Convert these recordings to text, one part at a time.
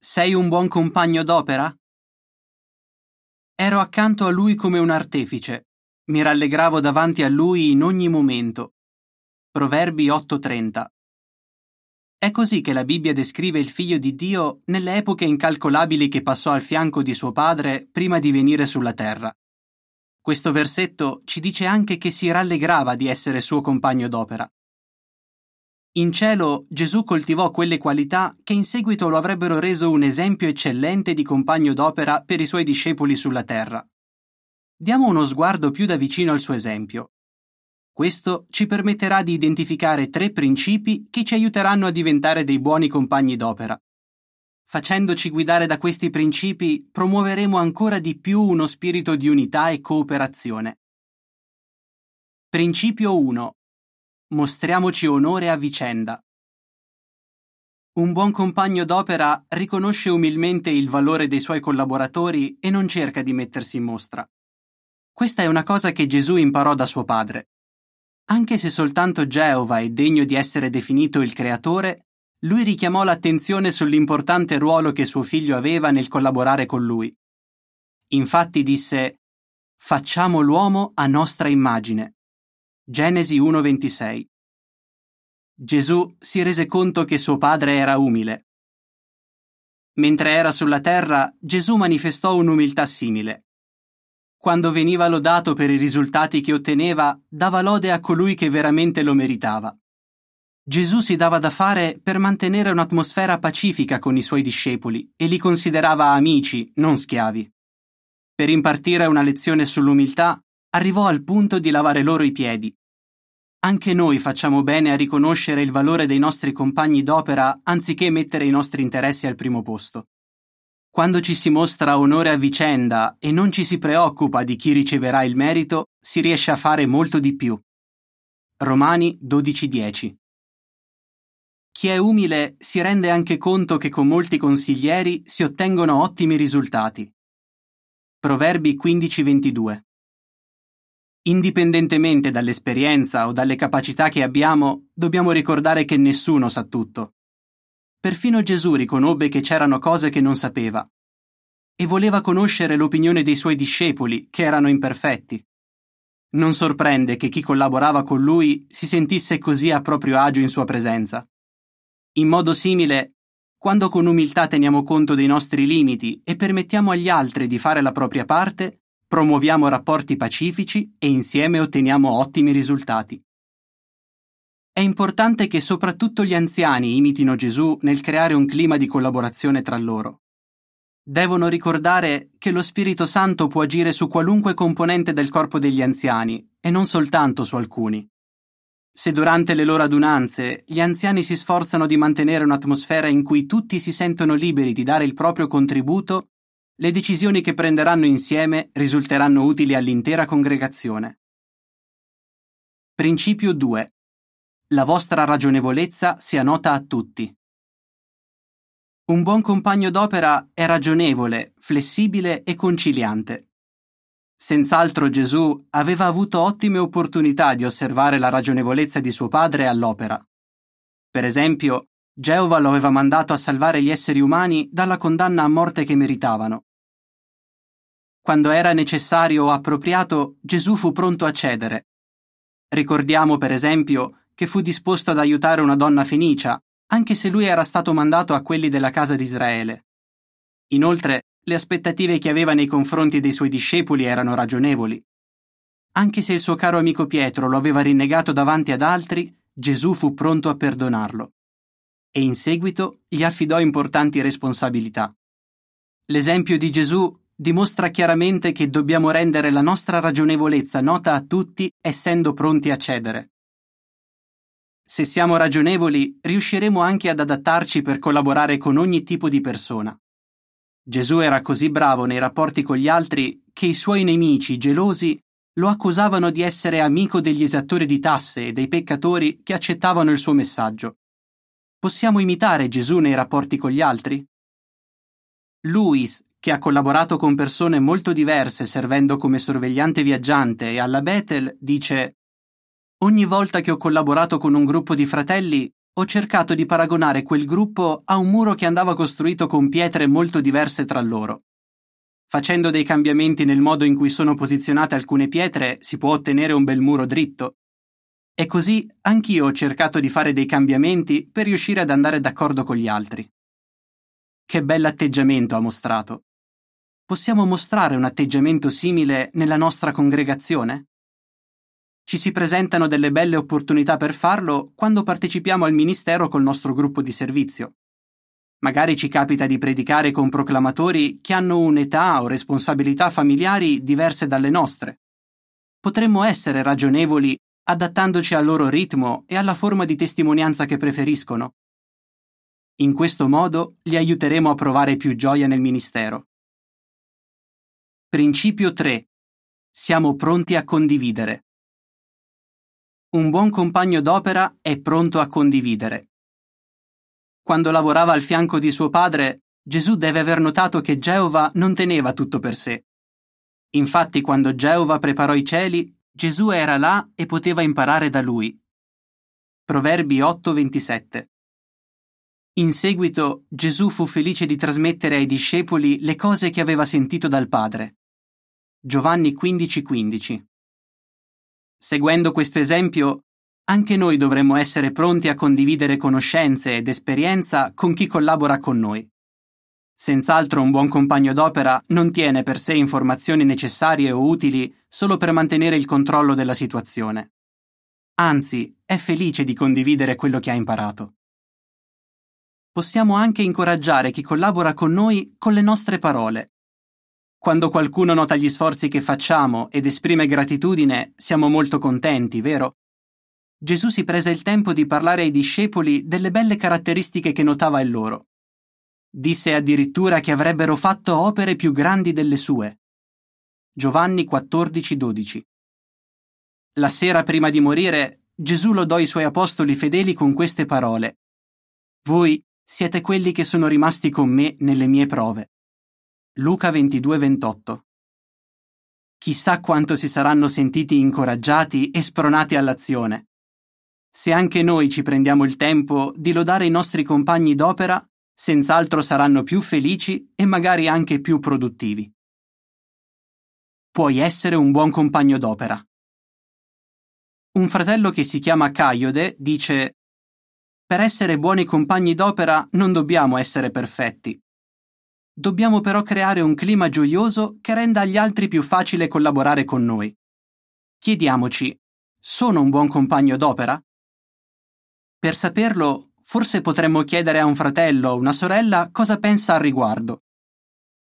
Sei un buon compagno d'opera? Ero accanto a lui come un artefice, mi rallegravo davanti a lui in ogni momento. Proverbi 8:30 È così che la Bibbia descrive il figlio di Dio nelle epoche incalcolabili che passò al fianco di suo padre prima di venire sulla terra. Questo versetto ci dice anche che si rallegrava di essere suo compagno d'opera. In cielo Gesù coltivò quelle qualità che in seguito lo avrebbero reso un esempio eccellente di compagno d'opera per i suoi discepoli sulla terra. Diamo uno sguardo più da vicino al suo esempio. Questo ci permetterà di identificare tre principi che ci aiuteranno a diventare dei buoni compagni d'opera. Facendoci guidare da questi principi, promuoveremo ancora di più uno spirito di unità e cooperazione. Principio 1. Mostriamoci onore a vicenda. Un buon compagno d'opera riconosce umilmente il valore dei suoi collaboratori e non cerca di mettersi in mostra. Questa è una cosa che Gesù imparò da suo padre. Anche se soltanto Geova è degno di essere definito il creatore, lui richiamò l'attenzione sull'importante ruolo che suo figlio aveva nel collaborare con lui. Infatti disse Facciamo l'uomo a nostra immagine. Genesi 1:26 Gesù si rese conto che suo padre era umile. Mentre era sulla terra, Gesù manifestò un'umiltà simile. Quando veniva lodato per i risultati che otteneva, dava lode a colui che veramente lo meritava. Gesù si dava da fare per mantenere un'atmosfera pacifica con i suoi discepoli e li considerava amici, non schiavi. Per impartire una lezione sull'umiltà, arrivò al punto di lavare loro i piedi. Anche noi facciamo bene a riconoscere il valore dei nostri compagni d'opera anziché mettere i nostri interessi al primo posto. Quando ci si mostra onore a vicenda e non ci si preoccupa di chi riceverà il merito, si riesce a fare molto di più. Romani 12:10 Chi è umile si rende anche conto che con molti consiglieri si ottengono ottimi risultati. Proverbi 15:22 Indipendentemente dall'esperienza o dalle capacità che abbiamo, dobbiamo ricordare che nessuno sa tutto. Perfino Gesù riconobbe che c'erano cose che non sapeva e voleva conoscere l'opinione dei suoi discepoli, che erano imperfetti. Non sorprende che chi collaborava con lui si sentisse così a proprio agio in sua presenza. In modo simile, quando con umiltà teniamo conto dei nostri limiti e permettiamo agli altri di fare la propria parte, promuoviamo rapporti pacifici e insieme otteniamo ottimi risultati. È importante che soprattutto gli anziani imitino Gesù nel creare un clima di collaborazione tra loro. Devono ricordare che lo Spirito Santo può agire su qualunque componente del corpo degli anziani e non soltanto su alcuni. Se durante le loro adunanze gli anziani si sforzano di mantenere un'atmosfera in cui tutti si sentono liberi di dare il proprio contributo, le decisioni che prenderanno insieme risulteranno utili all'intera congregazione. Principio 2 la vostra ragionevolezza sia nota a tutti. Un buon compagno d'opera è ragionevole, flessibile e conciliante. Senz'altro Gesù aveva avuto ottime opportunità di osservare la ragionevolezza di suo padre all'opera. Per esempio, Geova lo aveva mandato a salvare gli esseri umani dalla condanna a morte che meritavano. Quando era necessario o appropriato, Gesù fu pronto a cedere. Ricordiamo, per esempio, che fu disposto ad aiutare una donna fenicia, anche se lui era stato mandato a quelli della casa di Israele. Inoltre, le aspettative che aveva nei confronti dei suoi discepoli erano ragionevoli. Anche se il suo caro amico Pietro lo aveva rinnegato davanti ad altri, Gesù fu pronto a perdonarlo. E in seguito gli affidò importanti responsabilità. L'esempio di Gesù dimostra chiaramente che dobbiamo rendere la nostra ragionevolezza nota a tutti essendo pronti a cedere. Se siamo ragionevoli, riusciremo anche ad adattarci per collaborare con ogni tipo di persona. Gesù era così bravo nei rapporti con gli altri che i suoi nemici, gelosi, lo accusavano di essere amico degli esattori di tasse e dei peccatori che accettavano il suo messaggio. Possiamo imitare Gesù nei rapporti con gli altri? Louis, che ha collaborato con persone molto diverse servendo come sorvegliante viaggiante e alla Bethel, dice Ogni volta che ho collaborato con un gruppo di fratelli, ho cercato di paragonare quel gruppo a un muro che andava costruito con pietre molto diverse tra loro. Facendo dei cambiamenti nel modo in cui sono posizionate alcune pietre si può ottenere un bel muro dritto. E così anch'io ho cercato di fare dei cambiamenti per riuscire ad andare d'accordo con gli altri. Che bell'atteggiamento ha mostrato. Possiamo mostrare un atteggiamento simile nella nostra congregazione? Ci si presentano delle belle opportunità per farlo quando partecipiamo al ministero col nostro gruppo di servizio. Magari ci capita di predicare con proclamatori che hanno un'età o responsabilità familiari diverse dalle nostre. Potremmo essere ragionevoli adattandoci al loro ritmo e alla forma di testimonianza che preferiscono. In questo modo li aiuteremo a provare più gioia nel ministero. Principio 3. Siamo pronti a condividere. Un buon compagno d'opera è pronto a condividere. Quando lavorava al fianco di suo padre, Gesù deve aver notato che Geova non teneva tutto per sé. Infatti, quando Geova preparò i cieli, Gesù era là e poteva imparare da lui. Proverbi 8:27 In seguito Gesù fu felice di trasmettere ai discepoli le cose che aveva sentito dal Padre. Giovanni 15:15 Seguendo questo esempio, anche noi dovremmo essere pronti a condividere conoscenze ed esperienza con chi collabora con noi. Senz'altro un buon compagno d'opera non tiene per sé informazioni necessarie o utili solo per mantenere il controllo della situazione. Anzi, è felice di condividere quello che ha imparato. Possiamo anche incoraggiare chi collabora con noi con le nostre parole. Quando qualcuno nota gli sforzi che facciamo ed esprime gratitudine, siamo molto contenti, vero? Gesù si prese il tempo di parlare ai discepoli delle belle caratteristiche che notava in loro. Disse addirittura che avrebbero fatto opere più grandi delle sue. Giovanni 14:12 La sera prima di morire, Gesù lodò i suoi apostoli fedeli con queste parole. Voi siete quelli che sono rimasti con me nelle mie prove. Luca 22:28 Chissà quanto si saranno sentiti incoraggiati e spronati all'azione. Se anche noi ci prendiamo il tempo di lodare i nostri compagni d'opera, senz'altro saranno più felici e magari anche più produttivi. Puoi essere un buon compagno d'opera. Un fratello che si chiama Caiode dice Per essere buoni compagni d'opera non dobbiamo essere perfetti. Dobbiamo però creare un clima gioioso che renda agli altri più facile collaborare con noi. Chiediamoci, sono un buon compagno d'opera? Per saperlo, forse potremmo chiedere a un fratello o una sorella cosa pensa al riguardo.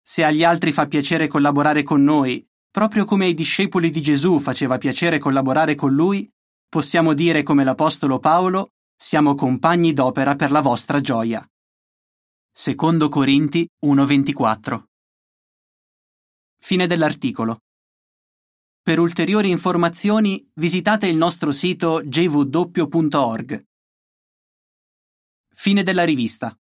Se agli altri fa piacere collaborare con noi, proprio come ai discepoli di Gesù faceva piacere collaborare con lui, possiamo dire come l'Apostolo Paolo, siamo compagni d'opera per la vostra gioia. Secondo Corinti 1:24 Fine dell'articolo. Per ulteriori informazioni visitate il nostro sito jw.org. Fine della rivista.